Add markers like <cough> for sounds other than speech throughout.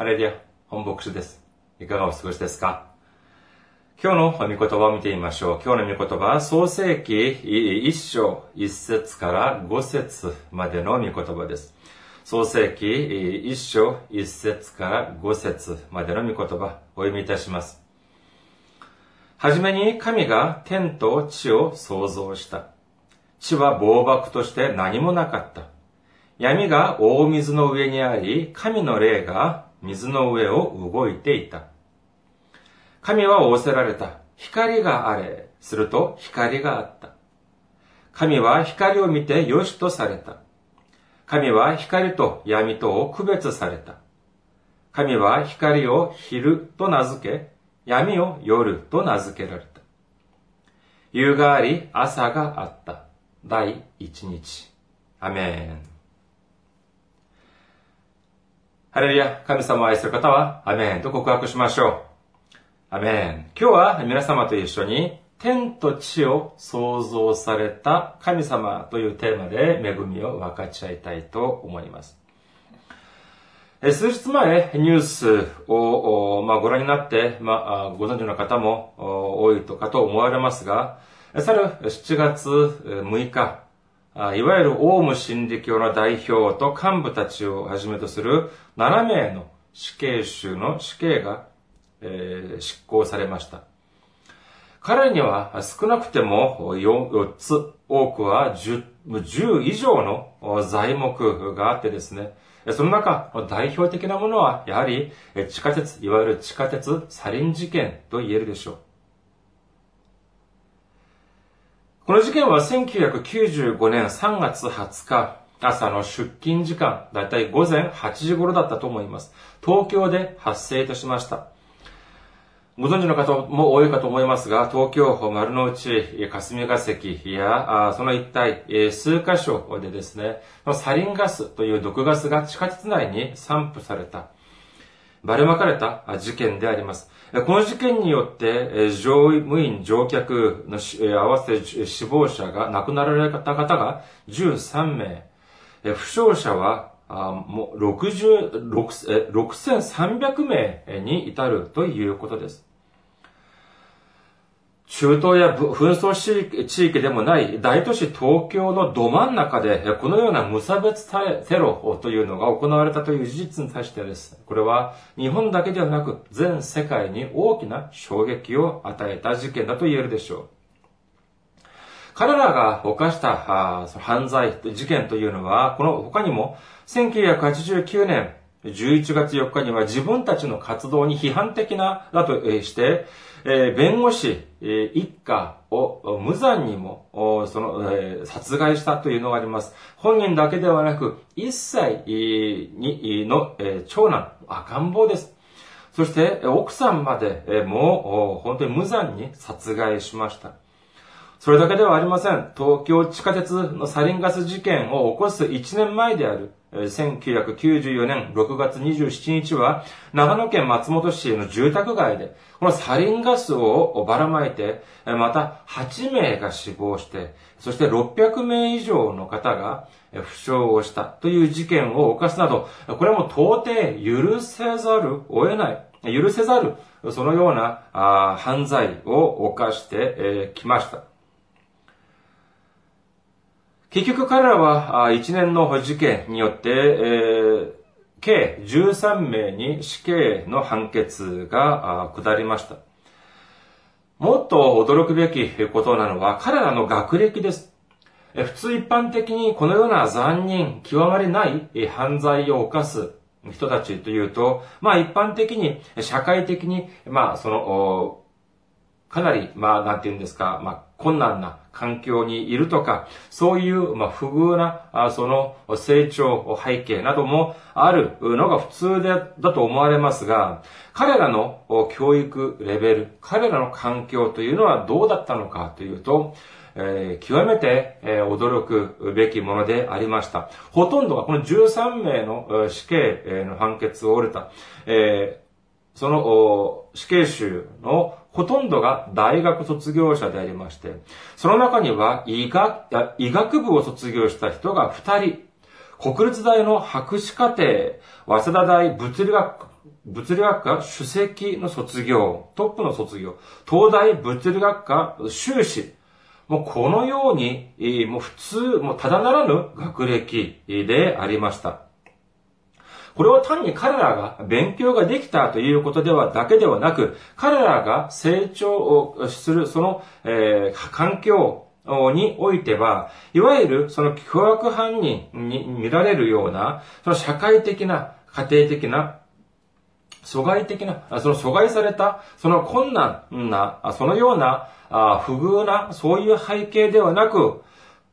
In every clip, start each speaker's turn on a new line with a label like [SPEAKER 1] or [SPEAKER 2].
[SPEAKER 1] ハレリア、本牧師です。いかがお過ごしですか今日の御言葉を見てみましょう。今日の御言葉は創世記一章一節から五節までの御言葉です。創世記一章一節から五節までの御言葉、お読みいたします。はじめに神が天と地を創造した。地は暴漠として何もなかった。闇が大水の上にあり、神の霊が水の上を動いていた。神は仰せられた。光があれ。すると光があった。神は光を見て良しとされた。神は光と闇とを区別された。神は光を昼と名付け、闇を夜と名付けられた。夕があり、朝があった。第一日。アメン。ハレルヤ、神様を愛する方は、アメンと告白しましょう。アメン。今日は皆様と一緒に、天と地を創造された神様というテーマで恵みを分かち合いたいと思います。数日前、ニュースを、まあ、ご覧になって、まあ、ご存知の方も多いとかと思われますが、去る7月6日、いわゆるオウム真理教の代表と幹部たちをはじめとする7名の死刑囚の死刑が、えー、執行されました。彼には少なくても 4, 4つ、多くは 10, 10以上の材木があってですね、その中、代表的なものは、やはり地下鉄、いわゆる地下鉄サリン事件と言えるでしょう。この事件は1995年3月20日、朝の出勤時間、だいたい午前8時頃だったと思います。東京で発生いたしました。ご存知の方も多いかと思いますが、東京丸の内、霞が関や、その一帯、数カ所でですね、サリンガスという毒ガスが地下鉄内に散布された、ばれまかれた？事件であります。この事件によって、乗務員、乗客の合わせ死亡者が亡くなられた方が13名、負傷者はもう6300名に至るということです。中東や紛争地域でもない大都市東京のど真ん中でこのような無差別テロというのが行われたという事実に対してです。これは日本だけではなく全世界に大きな衝撃を与えた事件だと言えるでしょう。彼らが犯した犯罪、事件というのは、この他にも1989年11月4日には自分たちの活動に批判的なだとして、え弁護士え一家を無残にもそのえ殺害したというのがあります。本人だけではなく、1歳にのえ長男、赤ん坊です。そして奥さんまでえもう本当に無残に殺害しました。それだけではありません。東京地下鉄のサリンガス事件を起こす1年前である1994年6月27日は、長野県松本市の住宅街で、このサリンガスをばらまいて、また8名が死亡して、そして600名以上の方が負傷をしたという事件を犯すなど、これも到底許せざるを得ない、許せざる、そのような犯罪を犯してきました。結局彼らは一年の事件によって、えー、計13名に死刑の判決が下りました。もっと驚くべきことなのは彼らの学歴です。普通一般的にこのような残忍、極まりない犯罪を犯す人たちというと、まあ一般的に、社会的に、まあその、かなり、まあなんて言うんですか、まあ困難な環境にいるとか、そういう、まあ、不遇な、あその成長背景などもあるのが普通でだと思われますが、彼らの教育レベル、彼らの環境というのはどうだったのかというと、えー、極めて、えー、驚くべきものでありました。ほとんどがこの13名の死刑の判決を折れた、えー、その死刑囚のほとんどが大学卒業者でありまして、その中には医学医学部を卒業した人が2人、国立大の博士課程、早稲田大物理学物理学科主席の卒業、トップの卒業、東大物理学科修士、もうこのように、もう普通、もうただならぬ学歴でありました。これは単に彼らが勉強ができたということでは、だけではなく、彼らが成長をする、その、えー、環境においては、いわゆるその凶悪犯人に見られるような、その社会的な、家庭的な、阻害的な、その阻害された、その困難な、そのような、不遇な、そういう背景ではなく、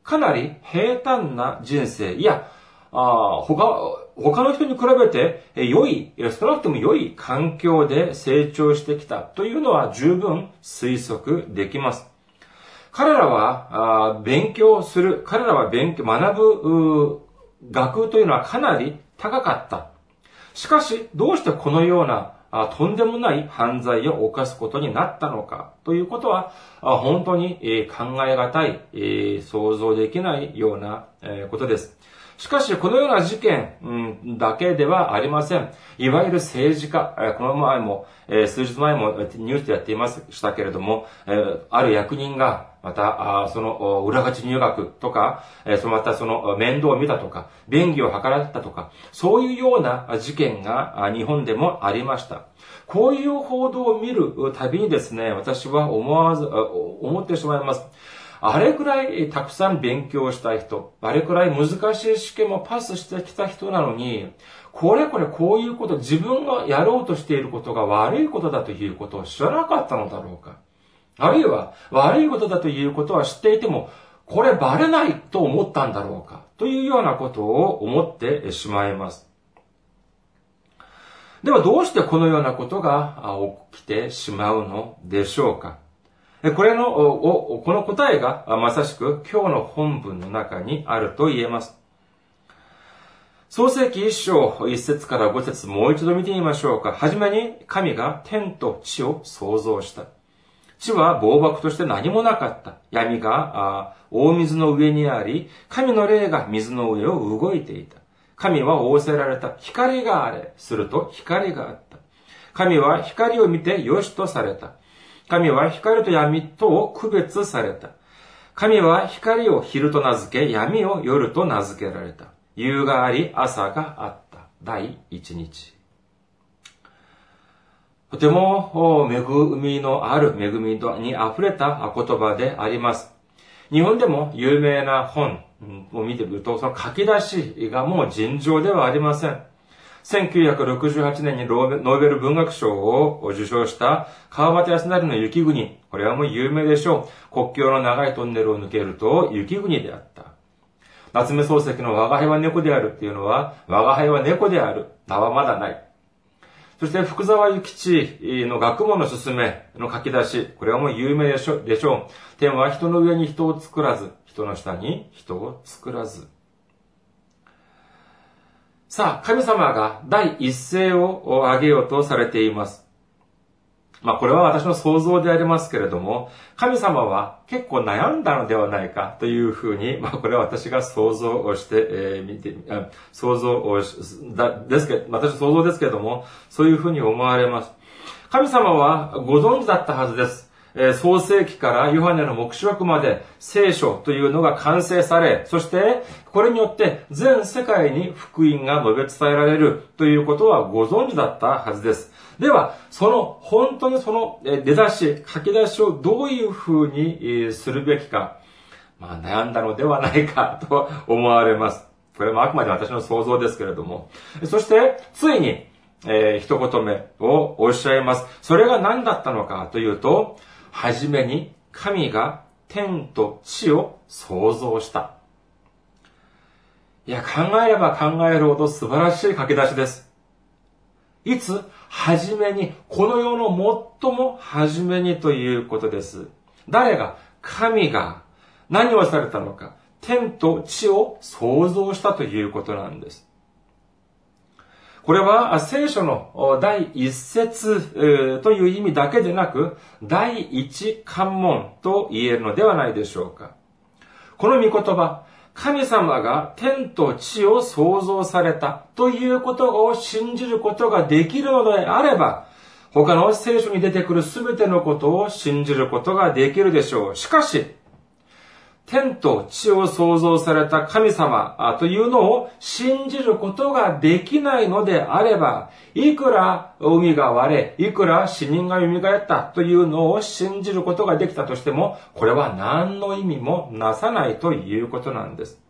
[SPEAKER 1] かなり平坦な人生、いや、他、他の人に比べて良い、少なくとも良い環境で成長してきたというのは十分推測できます。彼らは勉強する、彼らは勉強、学ぶ学というのはかなり高かった。しかし、どうしてこのようなとんでもない犯罪を犯すことになったのかということは、本当に考え難い、想像できないようなことです。しかし、このような事件、うんだけではありません。いわゆる政治家、この前も、え数日前もニュースでやっていましたけれども、えある役人が、また、あその、裏勝ち入学とか、そのまたその面倒を見たとか、便宜を図られたとか、そういうような事件が日本でもありました。こういう報道を見るたびにですね、私は思わず、思ってしまいます。あれくらいたくさん勉強した人、あれくらい難しい試験もパスしてきた人なのに、これこれこういうこと、自分がやろうとしていることが悪いことだということを知らなかったのだろうか。あるいは、悪いことだということは知っていても、これバレないと思ったんだろうか。というようなことを思ってしまいます。ではどうしてこのようなことが起きてしまうのでしょうかこれの、この答えがまさしく今日の本文の中にあると言えます。創世記一章一節から五節もう一度見てみましょうか。はじめに神が天と地を創造した。地は暴漠として何もなかった。闇が大水の上にあり、神の霊が水の上を動いていた。神は仰せられた。光があれ。すると光があった。神は光を見て良しとされた。神は光と闇とを区別された。神は光を昼と名付け、闇を夜と名付けられた。夕があり、朝があった。第一日。とても恵みのある恵みに溢れた言葉であります。日本でも有名な本を見てみると、その書き出しがもう尋常ではありません。1968年にノーベル文学賞を受賞した川端康成の雪国。これはもう有名でしょう。国境の長いトンネルを抜けると雪国であった。夏目漱石の我が輩は猫であるっていうのは、我が輩は猫である。名はまだない。そして福沢諭吉の学問の勧めの書き出し。これはもう有名でしょう。天は人の上に人を作らず、人の下に人を作らず。さあ、神様が第一声を挙げようとされています。まあこれは私の想像でありますけれども、神様は結構悩んだのではないかというふうに、まあこれは私が想像をして、えー、見て、想像をだ、ですけど、私想像ですけれども、そういうふうに思われます。神様はご存知だったはずです。え創世記からヨハネの目視録まで聖書というのが完成され、そしてこれによって全世界に福音が述べ伝えられるということはご存知だったはずです。では、その本当にその出だし、書き出しをどういうふうにするべきか、まあ悩んだのではないか <laughs> と思われます。これもあくまで私の想像ですけれども。そして、ついに、えー、一言目をおっしゃいます。それが何だったのかというと、はじめに神が天と地を創造した。いや、考えれば考えるほど素晴らしい書き出しです。いつ、はじめに、この世の最もはじめにということです。誰が、神が何をされたのか、天と地を創造したということなんです。これは聖書の第一節という意味だけでなく、第一関門と言えるのではないでしょうか。この御言葉、神様が天と地を創造されたということを信じることができるのであれば、他の聖書に出てくるすべてのことを信じることができるでしょう。しかし、天と地を創造された神様というのを信じることができないのであれば、いくら海が割れ、いくら死人が蘇ったというのを信じることができたとしても、これは何の意味もなさないということなんです。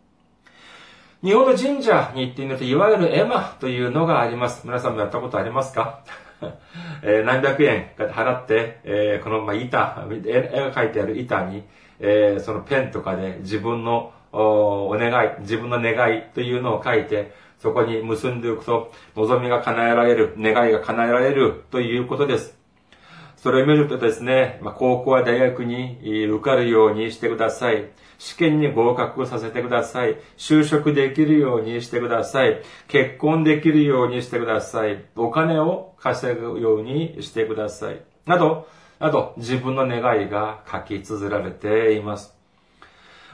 [SPEAKER 1] 日本の神社に行ってみると、いわゆるエマというのがあります。皆さんもやったことありますか？<laughs> え、何百円か払って、え、この、まあ、板、絵が描いてある板に、えー、そのペンとかで自分のお願い、自分の願いというのを書いて、そこに結んでおくと、望みが叶えられる、願いが叶えられるということです。それを見るとですね、まあ、高校や大学に受かるようにしてください。試験に合格させてください。就職できるようにしてください。結婚できるようにしてください。お金を稼ぐようにしてください。など、など自分の願いが書き綴られています。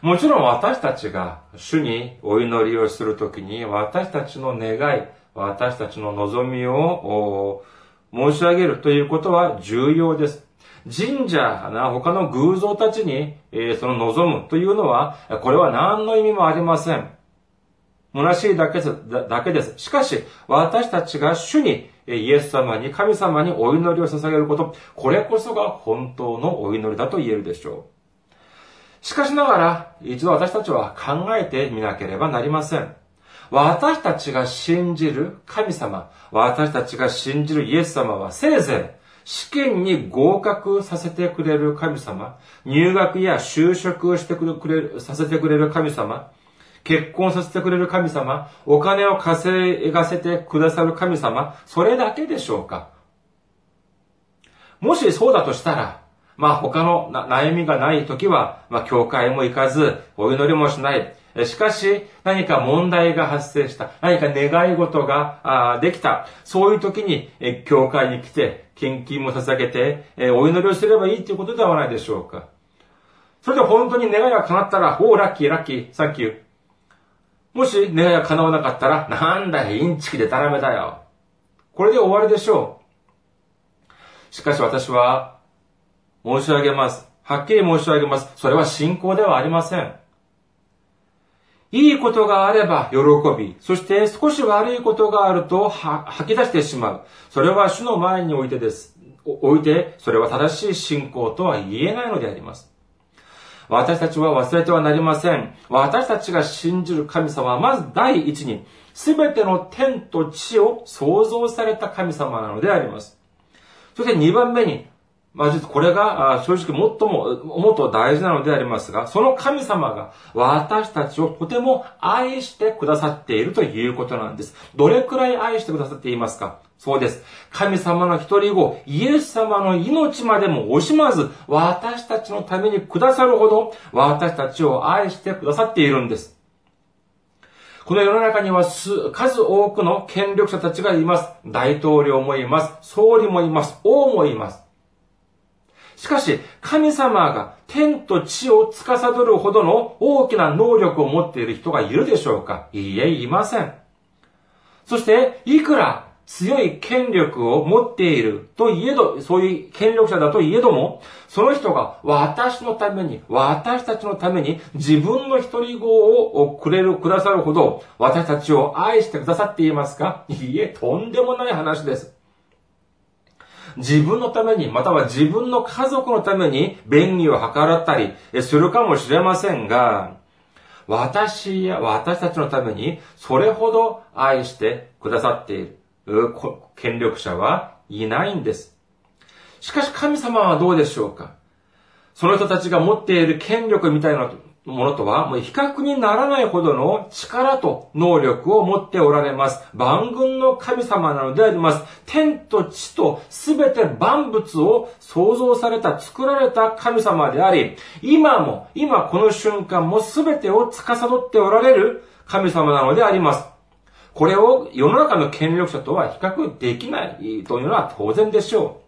[SPEAKER 1] もちろん私たちが主にお祈りをするときに私たちの願い、私たちの望みを申し上げるということは重要です。神社な他の偶像たちに、え、その望むというのは、これは何の意味もありません。虚しいだけです。だけです。しかし、私たちが主にイエス様に、神様にお祈りを捧げること、これこそが本当のお祈りだと言えるでしょう。しかしながら、一度私たちは考えてみなければなりません。私たちが信じる神様、私たちが信じるイエス様はせいぜい試験に合格させてくれる神様、入学や就職をしてくれる、させてくれる神様、結婚させてくれる神様、お金を稼がせてくださる神様、それだけでしょうか？もしそうだとしたら、まあ他の悩みがない時は、まあ教会も行かず、お祈りもしない。しかし、何か問題が発生した。何か願い事ができた。そういう時に、教会に来て、献金も捧げて、お祈りをすればいいということではないでしょうか。それで本当に願いが叶ったら、おお、ラッキー、ラッキー、サンキュー。もし願いが叶わなかったら、なんだ、インチキでたらめだよ。これで終わりでしょう。しかし私は、申し上げます。はっきり申し上げます。それは信仰ではありません。いいことがあれば喜び、そして少し悪いことがあると吐き出してしまう。それは主の前においてです。おいて、それは正しい信仰とは言えないのであります。私たちは忘れてはなりません。私たちが信じる神様は、まず第一に、すべての天と地を創造された神様なのであります。そして二番目に、まあ、実これが正直最も、もっと大事なのでありますが、その神様が私たちをとても愛してくださっているということなんです。どれくらい愛してくださっていますか？そうです。神様の一人子、イエス様の命までも惜しまず、私たちのためにくださるほど、私たちを愛してくださっているんです。この世の中には数多くの権力者たちがいます。大統領もいます。総理もいます。王もいます。しかし、神様が天と地を司るほどの大きな能力を持っている人がいるでしょうか？いいえ、いません。そして、いくら強い権力を持っているといえど、そういう権力者だといえども、その人が私のために、私たちのために自分の一人子をくれる、くださるほど、私たちを愛してくださっていますか？いいえ、とんでもない話です。自分のために、または自分の家族のために便宜を図らったりするかもしれませんが、私や私たちのためにそれほど愛してくださっている。権力者はいないんです。しかし神様はどうでしょうか？その人たちが持っている権力みたいなものとは、もう比較にならないほどの力と能力を持っておられます。万軍の神様なのであります。天と地とすべて万物を創造された、作られた神様であり、今も、今この瞬間もすべてを司っておられる神様なのであります。これを世の中の権力者とは比較できないというのは当然でしょう。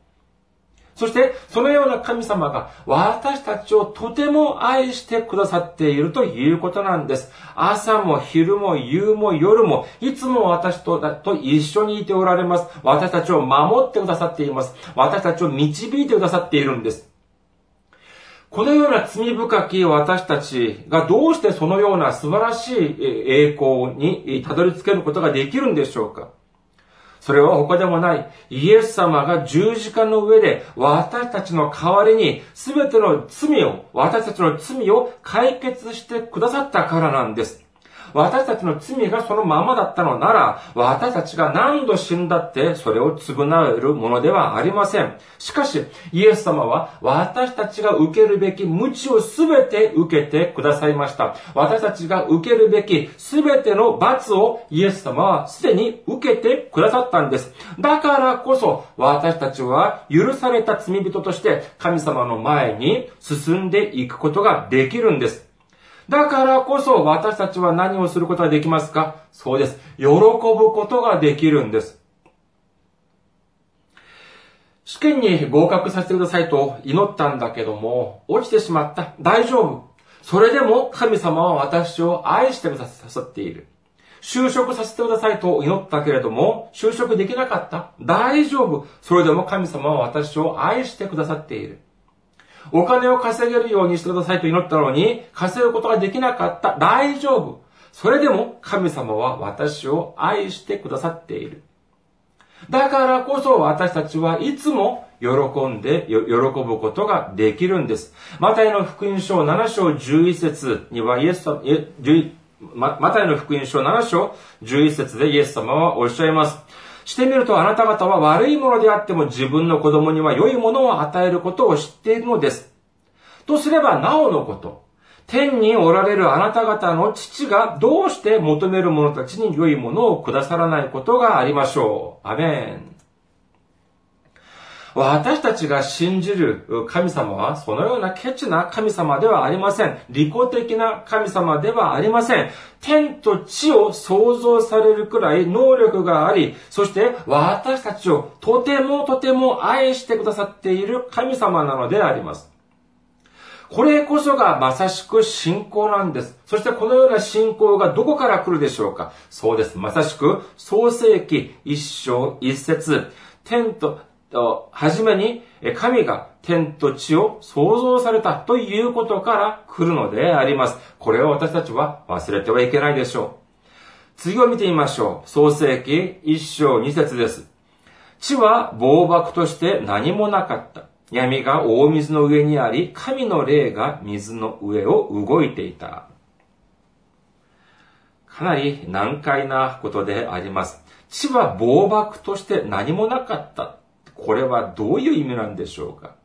[SPEAKER 1] そして、そのような神様が私たちをとても愛してくださっているということなんです。朝も昼も夕も夜も、いつも私とと一緒にいておられます。私たちを守ってくださっています。私たちを導いてくださっているんです。このような罪深き私たちがどうしてそのような素晴らしい栄光にたどり着けることができるんでしょうか？それは他でもない。イエス様が十字架の上で私たちの代わりに全ての罪を、私たちの罪を解決してくださったからなんです。私たちの罪がそのままだったのなら、私たちが何度死んだってそれを償えるものではありません。しかし、イエス様は私たちが受けるべき無知をすべて受けてくださいました。私たちが受けるべきすべての罰をイエス様はすでに受けてくださったんです。だからこそ私たちは許された罪人として神様の前に進んでいくことができるんです。だからこそ私たちは何をすることができますか？そうです。喜ぶことができるんです。試験に合格させてくださいと祈ったんだけども、落ちてしまった。大丈夫。それでも神様は私を愛してくださっている。就職させてくださいと祈ったけれども、就職できなかった。大丈夫。それでも神様は私を愛してくださっている。お金を稼げるようにしてくださいと祈ったのに、稼ぐことができなかった。大丈夫。それでも神様は私を愛してくださっている。だからこそ私たちはいつも喜んで、喜ぶことができるんです。マタイの福音書7章11節にはイエス様、マタイの福音書7章11節でイエス様はおっしゃいます。してみるとあなた方は悪いものであっても自分の子供には良いものを与えることを知っているのです。とすればなおのこと。天におられるあなた方の父がどうして求める者たちに良いものをくださらないことがありましょう。アメン。私たちが信じる神様はそのようなケチな神様ではありません。利己的な神様ではありません。天と地を創造されるくらい能力があり、そして私たちをとてもとても愛してくださっている神様なのであります。これこそがまさしく信仰なんです。そしてこのような信仰がどこから来るでしょうかそうです。まさしく創世記一章一節天とはじめに神が天と地を創造されたということから来るのであります。これを私たちは忘れてはいけないでしょう。次を見てみましょう。創世記一章二節です。地は暴漠として何もなかった。闇が大水の上にあり、神の霊が水の上を動いていた。かなり難解なことであります。地は暴漠として何もなかった。これはどういう意味なんでしょうか？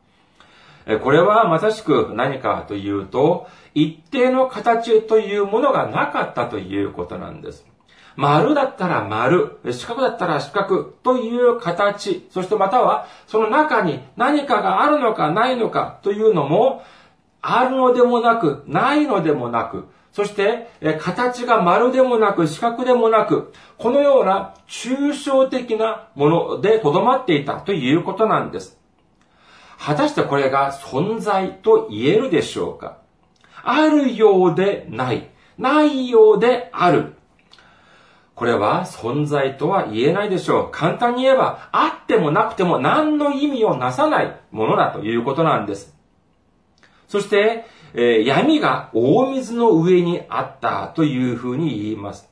[SPEAKER 1] これはまさしく何かというと、一定の形というものがなかったということなんです。丸だったら丸、四角だったら四角という形、そしてまたはその中に何かがあるのかないのかというのも、あるのでもなく、ないのでもなく、そして、形が丸でもなく四角でもなく、このような抽象的なもので留まっていたということなんです。果たしてこれが存在と言えるでしょうか？あるようでない。ないようである。これは存在とは言えないでしょう。簡単に言えば、あってもなくても何の意味をなさないものだということなんです。そして、えー、闇が大水の上にあったというふうに言います。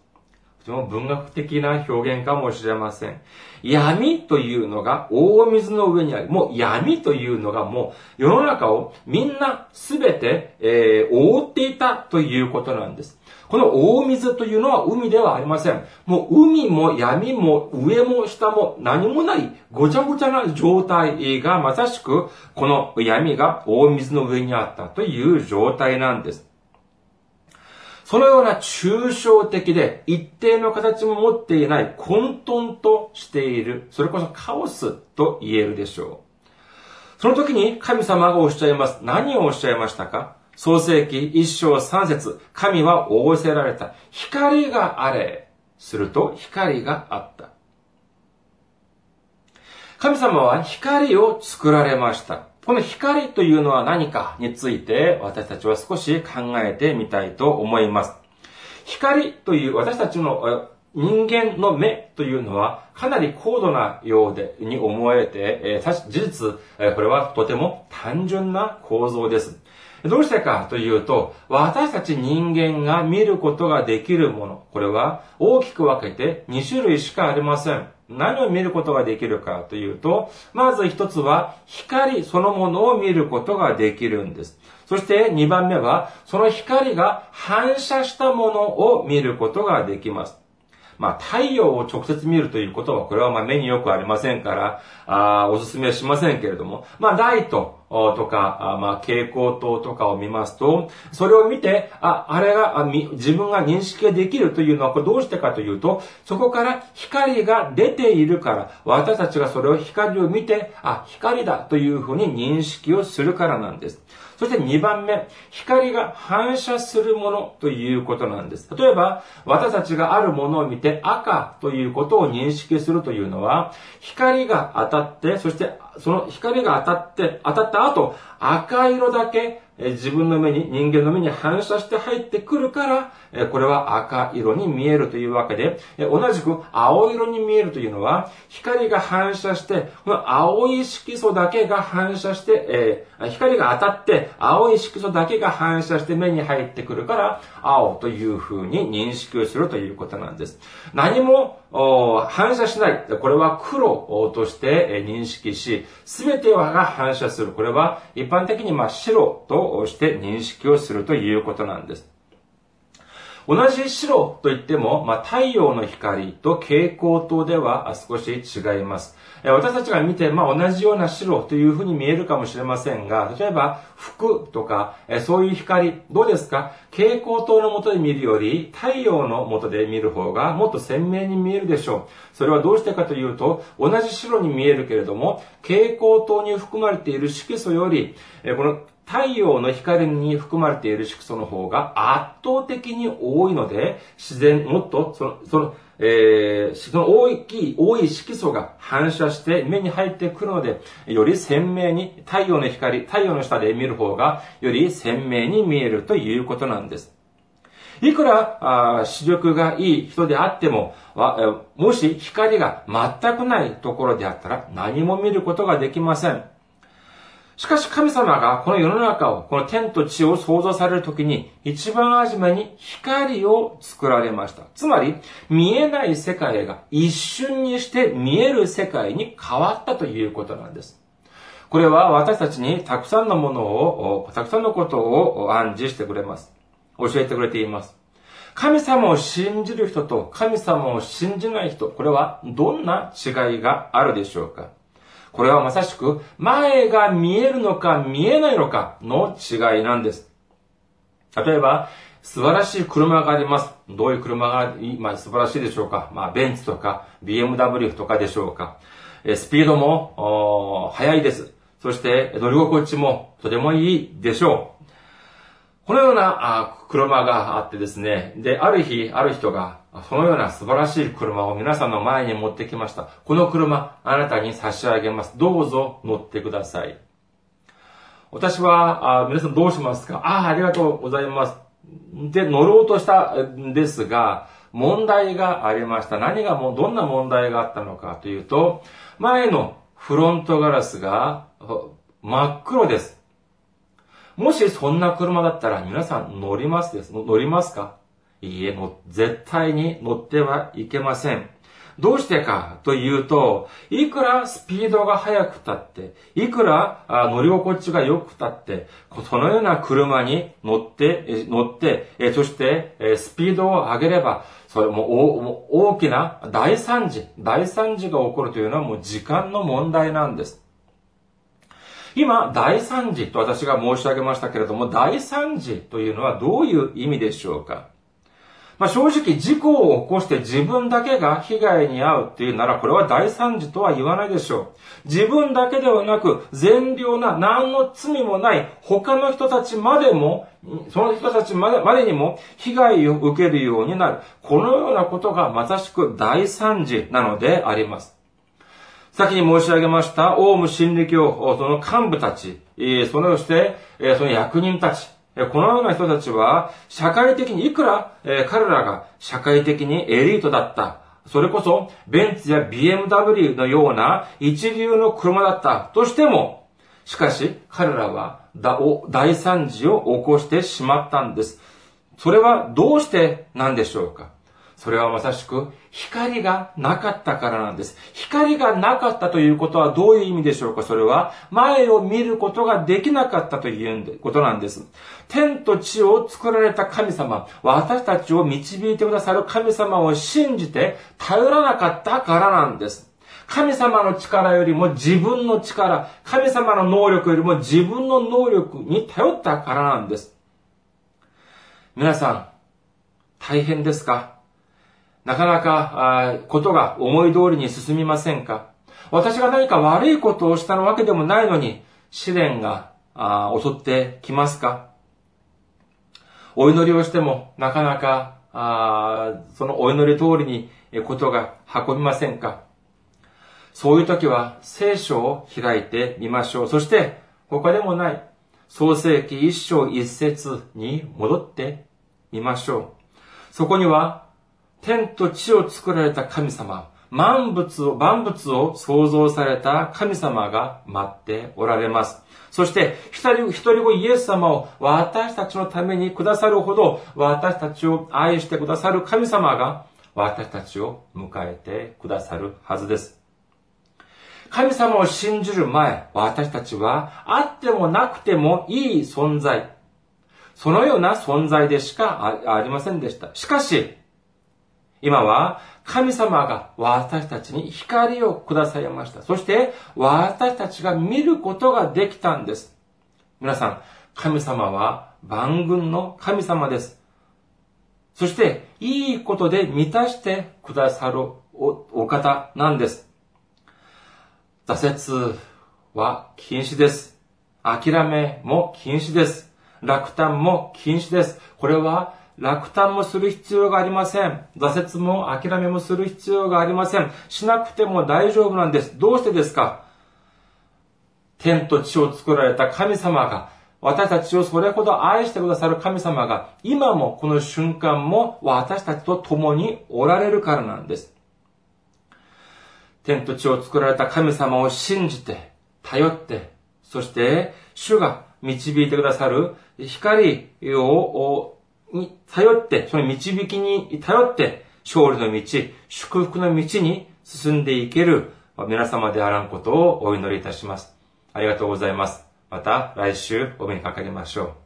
[SPEAKER 1] とても文学的な表現かもしれません。闇というのが大水の上にある。もう闇というのがもう世の中をみんなすべて、えー、覆っていたということなんです。この大水というのは海ではありません。もう海も闇も上も下も何もないごちゃごちゃな状態がまさしくこの闇が大水の上にあったという状態なんです。そのような抽象的で一定の形も持っていない混沌としている、それこそカオスと言えるでしょう。その時に神様がおっしゃいます。何をおっしゃいましたか？創世記一章三節神は仰せられた。光があれ。すると光があった。神様は光を作られました。この光というのは何かについて私たちは少し考えてみたいと思います。光という私たちの人間の目というのはかなり高度なようで、に思えて、え、事実、え、これはとても単純な構造です。どうしてかというと、私たち人間が見ることができるもの、これは大きく分けて2種類しかありません。何を見ることができるかというと、まず一つは光そのものを見ることができるんです。そして2番目は、その光が反射したものを見ることができます。まあ、太陽を直接見るということは、これはまあ目によくありませんから、ああお勧めはしませんけれども、まあ、ライトとか、まあ、蛍光灯とかを見ますと、それを見て、あ、あれが、自分が認識できるというのは、これどうしてかというと、そこから光が出ているから、私たちがそれを光を見て、あ、光だというふうに認識をするからなんです。そして2番目、光が反射するものということなんです。例えば、私たちがあるものを見て赤ということを認識するというのは、光が当たって、そしてその光が当たって、当たった後、赤色だけ自分の目に、人間の目に反射して入ってくるから、これは赤色に見えるというわけで、同じく青色に見えるというのは、光が反射して、この青い色素だけが反射して、え光が当たって、青い色素だけが反射して目に入ってくるから、青という風に認識をするということなんです。何も反射しない。これは黒として認識し、すべてが反射する。これは一般的にま白として認識をするということなんです。同じ白といっても、まあ、太陽の光と蛍光灯では少し違います。私たちが見て、まあ、同じような白というふうに見えるかもしれませんが、例えば服とか、そういう光、どうですか？蛍光灯の下で見るより、太陽の下で見る方がもっと鮮明に見えるでしょう。それはどうしてかというと、同じ白に見えるけれども、蛍光灯に含まれている色素より、この太陽の光に含まれている色素の方が圧倒的に多いので、自然、もっと、その、その、えー、その大きい、多い色素が反射して目に入ってくるので、より鮮明に、太陽の光、太陽の下で見る方が、より鮮明に見えるということなんです。いくらあ視力がいい人であっても、もし光が全くないところであったら何も見ることができません。しかし神様がこの世の中を、この天と地を創造されるときに、一番初めに光を作られました。つまり、見えない世界が一瞬にして見える世界に変わったということなんです。これは私たちにたくさんのものを、たくさんのことを暗示してくれます。教えてくれています。神様を信じる人と神様を信じない人、これはどんな違いがあるでしょうか？これはまさしく、前が見えるのか見えないのかの違いなんです。例えば、素晴らしい車があります。どういう車が、まあ、素晴らしいでしょうか。まあ、ベンツとか、BMW とかでしょうかえ。スピードも、速いです。そして、乗り心地もとてもいいでしょう。このような車があってですね。で、ある日、ある人が、そのような素晴らしい車を皆さんの前に持ってきました。この車、あなたに差し上げます。どうぞ乗ってください。私は、あ皆さんどうしますか？ああ、ありがとうございます。で、乗ろうとしたんですが、問題がありました。何がもう、どんな問題があったのかというと、前のフロントガラスが真っ黒です。もしそんな車だったら皆さん乗りますです。乗りますか？いいえ、絶対に乗ってはいけません。どうしてかというと、いくらスピードが速くたって、いくら乗り心地が良くたって、そのような車に乗って、乗って、そしてスピードを上げれば、それも大きな大惨事、大惨事が起こるというのはもう時間の問題なんです。今、大惨事と私が申し上げましたけれども、大惨事というのはどういう意味でしょうか？まあ、正直事故を起こして自分だけが被害に遭うっていうならこれは大惨事とは言わないでしょう。自分だけではなく善良な何の罪もない他の人たちまでもその人たちまでまでにも被害を受けるようになる。このようなことがまさしく大惨事なのであります。先に申し上げました、オウム真理教法、その幹部たち、そのそして、その役人たち、このような人たちは、社会的に、いくら、彼らが社会的にエリートだった、それこそ、ベンツや BMW のような一流の車だったとしても、しかし、彼らは大惨事を起こしてしまったんです。それはどうしてなんでしょうか？それはまさしく光がなかったからなんです。光がなかったということはどういう意味でしょうか？それは前を見ることができなかったということなんです。天と地を作られた神様、私たちを導いてくださる神様を信じて頼らなかったからなんです。神様の力よりも自分の力、神様の能力よりも自分の能力に頼ったからなんです。皆さん、大変ですか？なかなか、ことが思い通りに進みませんか？私が何か悪いことをしたわけでもないのに、試練が襲ってきますか？お祈りをしても、なかなか、そのお祈り通りにことが運びませんか？そういう時は聖書を開いてみましょう。そして、他でもない、創世記一章一節に戻ってみましょう。そこには、天と地を作られた神様、万物を、万物を創造された神様が待っておられます。そして、一人、一人子イエス様を私たちのためにくださるほど、私たちを愛してくださる神様が、私たちを迎えてくださるはずです。神様を信じる前、私たちは、あってもなくてもいい存在。そのような存在でしかありませんでした。しかし、今は神様が私たちに光をくださいました。そして私たちが見ることができたんです。皆さん、神様は万軍の神様です。そして、いいことで満たしてくださるお方なんです。挫折は禁止です。諦めも禁止です。落胆も禁止です。これは落胆もする必要がありません。挫折も諦めもする必要がありません。しなくても大丈夫なんです。どうしてですか？天と地を作られた神様が、私たちをそれほど愛してくださる神様が、今もこの瞬間も私たちと共におられるからなんです。天と地を作られた神様を信じて、頼って、そして、主が導いてくださる光をに頼って、その導きに頼って、勝利の道、祝福の道に進んでいける皆様であらんことをお祈りいたします。ありがとうございます。また来週お目にかかりましょう。